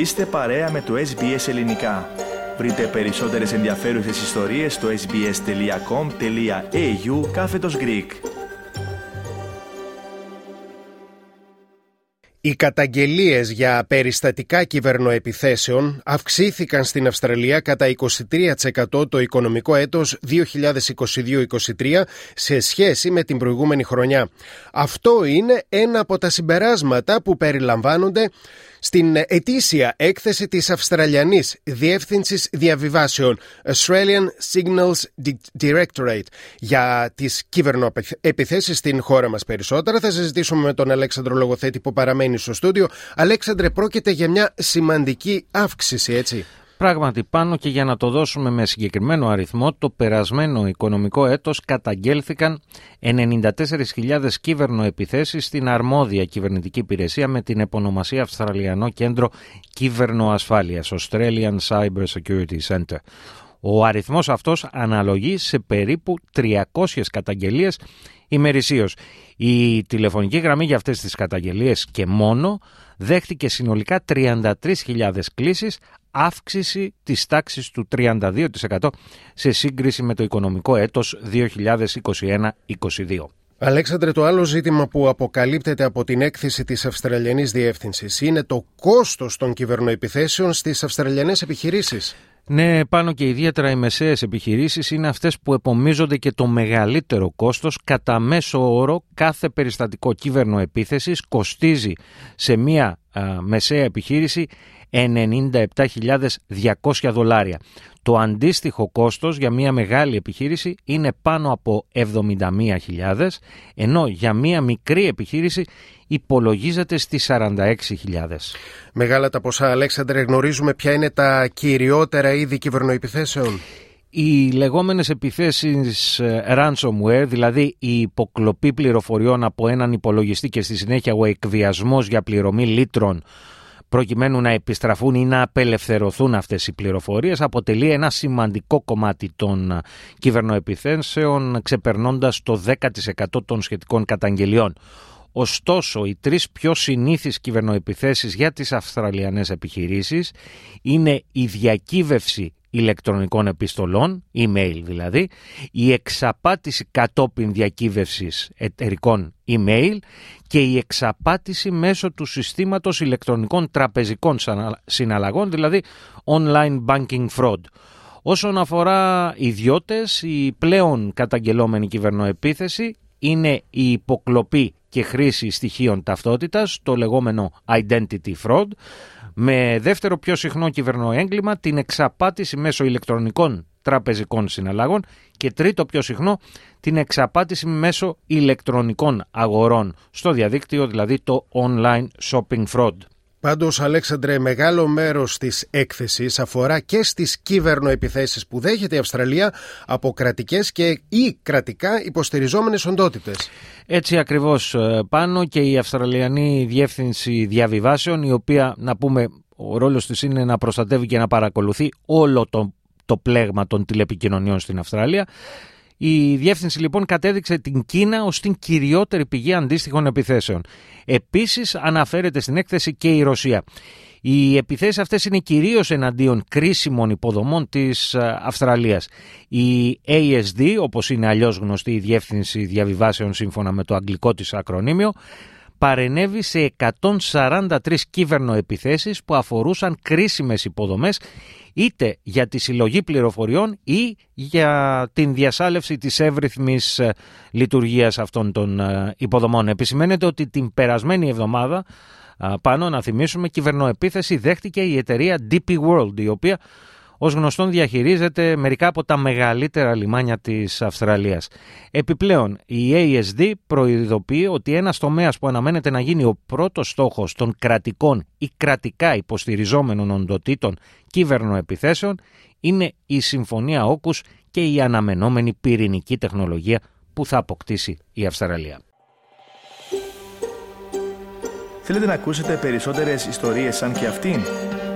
Είστε παρέα με το SBS Ελληνικά. Βρείτε περισσότερες ενδιαφέρουσες ιστορίες στο sbs.com.au κάθετος Greek. Οι καταγγελίες για περιστατικά κυβερνοεπιθέσεων αυξήθηκαν στην Αυστραλία κατά 23% το οικονομικό έτος 2022-2023 σε σχέση με την προηγούμενη χρονιά. Αυτό είναι ένα από τα συμπεράσματα που περιλαμβάνονται στην ετήσια έκθεση της Αυστραλιανής Διεύθυνσης Διαβιβάσεων Australian Signals Directorate για τις κυβερνοεπιθέσεις στην χώρα μας περισσότερα. Θα συζητήσουμε με τον Αλέξανδρο Λογοθέτη που παραμένει στο στούντιο. Αλέξανδρε, πρόκειται για μια σημαντική αύξηση, έτσι; Πράγματι πάνω και για να το δώσουμε με συγκεκριμένο αριθμό, το περασμένο οικονομικό έτος καταγγέλθηκαν 94.000 κυβερνοεπιθέσεις στην αρμόδια κυβερνητική υπηρεσία με την επωνομασία Αυστραλιανό Κέντρο Κυβερνοασφάλειας, Australian Cyber Security Center. Ο αριθμός αυτός αναλογεί σε περίπου 300 καταγγελίες ημερησίως. Η τηλεφωνική γραμμή για αυτές τις καταγγελίες και μόνο δέχτηκε συνολικά 33.000 κλήσεις, αύξηση της τάξης του 32% σε σύγκριση με το οικονομικό έτος 2021-2022. Αλέξανδρε, το άλλο ζήτημα που αποκαλύπτεται από την έκθεση της Αυστραλιανής Διεύθυνσης είναι το κόστος των κυβερνοεπιθέσεων στις Αυστραλιανές επιχειρήσεις. Ναι, πάνω και ιδιαίτερα οι μεσαίες επιχειρήσεις είναι αυτές που επομίζονται και το μεγαλύτερο κόστος. Κατά μέσο όρο κάθε περιστατικό κυβερνοεπίθεσης κοστίζει σε μία μεσαία επιχείρηση 97.200 δολάρια. Το αντίστοιχο κόστος για μια μεγάλη επιχείρηση είναι πάνω από 71.000, ενώ για μια μικρή επιχείρηση υπολογίζεται στις 46.000. Μεγάλα τα ποσά, Αλέξανδρε, γνωρίζουμε ποια είναι τα κυριότερα είδη κυβερνοεπιθέσεων; Οι λεγόμενες επιθέσεις ε, ransomware, δηλαδή η υποκλοπή πληροφοριών από έναν υπολογιστή και στη συνέχεια ο εκβιασμός για πληρωμή λίτρων προκειμένου να επιστραφούν ή να απελευθερωθούν αυτές οι πληροφορίες αποτελεί ένα σημαντικό κομμάτι των κυβερνοεπιθέσεων ξεπερνώντας το 10% των σχετικών καταγγελιών. Ωστόσο, οι τρεις πιο συνήθεις κυβερνοεπιθέσεις για τις Αυστραλιανές επιχειρήσεις είναι η διακύβευση ηλεκτρονικών επιστολών, email δηλαδή, η εξαπάτηση κατόπιν διακύβευσης εταιρικών email και η εξαπάτηση μέσω του συστήματος ηλεκτρονικών τραπεζικών συναλλαγών, δηλαδή online banking fraud. Όσον αφορά ιδιώτες, η πλέον καταγγελόμενη κυβερνοεπίθεση είναι η υποκλοπή και χρήση στοιχείων ταυτότητας, το λεγόμενο identity fraud, με δεύτερο πιο συχνό κυβερνοέγκλημα την εξαπάτηση μέσω ηλεκτρονικών τραπεζικών συναλλαγών και τρίτο πιο συχνό την εξαπάτηση μέσω ηλεκτρονικών αγορών στο διαδίκτυο, δηλαδή το online shopping fraud. Πάντως, Αλέξανδρε, μεγάλο μέρος της έκθεσης αφορά και στις κυβερνοεπιθέσεις που δέχεται η Αυστραλία από κρατικές και ή κρατικά υποστηριζόμενες οντότητες. Έτσι ακριβώς ε, πάνω και η Αυστραλιανή Διεύθυνση Διαβιβάσεων, η οποία, να πούμε, ο ρόλος της είναι να προστατεύει και να παρακολουθεί όλο το, το πλέγμα των τηλεπικοινωνιών στην Αυστραλία, η διεύθυνση λοιπόν κατέδειξε την Κίνα ως την κυριότερη πηγή αντίστοιχων επιθέσεων. Επίσης αναφέρεται στην έκθεση και η Ρωσία. Οι επιθέσεις αυτές είναι κυρίως εναντίον κρίσιμων υποδομών της ε, Αυστραλίας. Η ASD, όπως είναι αλλιώς γνωστή η Διεύθυνση Διαβιβάσεων σύμφωνα με το αγγλικό της ακρονίμιο, παρενέβη σε 143 κυβερνοεπιθέσεις που αφορούσαν κρίσιμες υποδομές είτε για τη συλλογή πληροφοριών ή για την διασάλευση της εύρυθμης ε, λειτουργίας αυτών των ε, υποδομών. Επισημαίνεται ότι την περασμένη εβδομάδα πάνω να θυμίσουμε κυβερνοεπίθεση δέχτηκε η εταιρεία DP World η οποία ως γνωστόν διαχειρίζεται μερικά από τα μεγαλύτερα λιμάνια της Αυστραλίας. Επιπλέον, η ASD προειδοποιεί ότι ένας τομέας που αναμένεται να γίνει ο πρώτος στόχος των κρατικών ή κρατικά υποστηριζόμενων οντοτήτων κυβερνοεπιθέσεων είναι η Συμφωνία Όκους και η αναμενόμενη πυρηνική τεχνολογία που θα αποκτήσει η Αυστραλία. Θέλετε να ακούσετε περισσότερες ιστορίες σαν και αυτήν;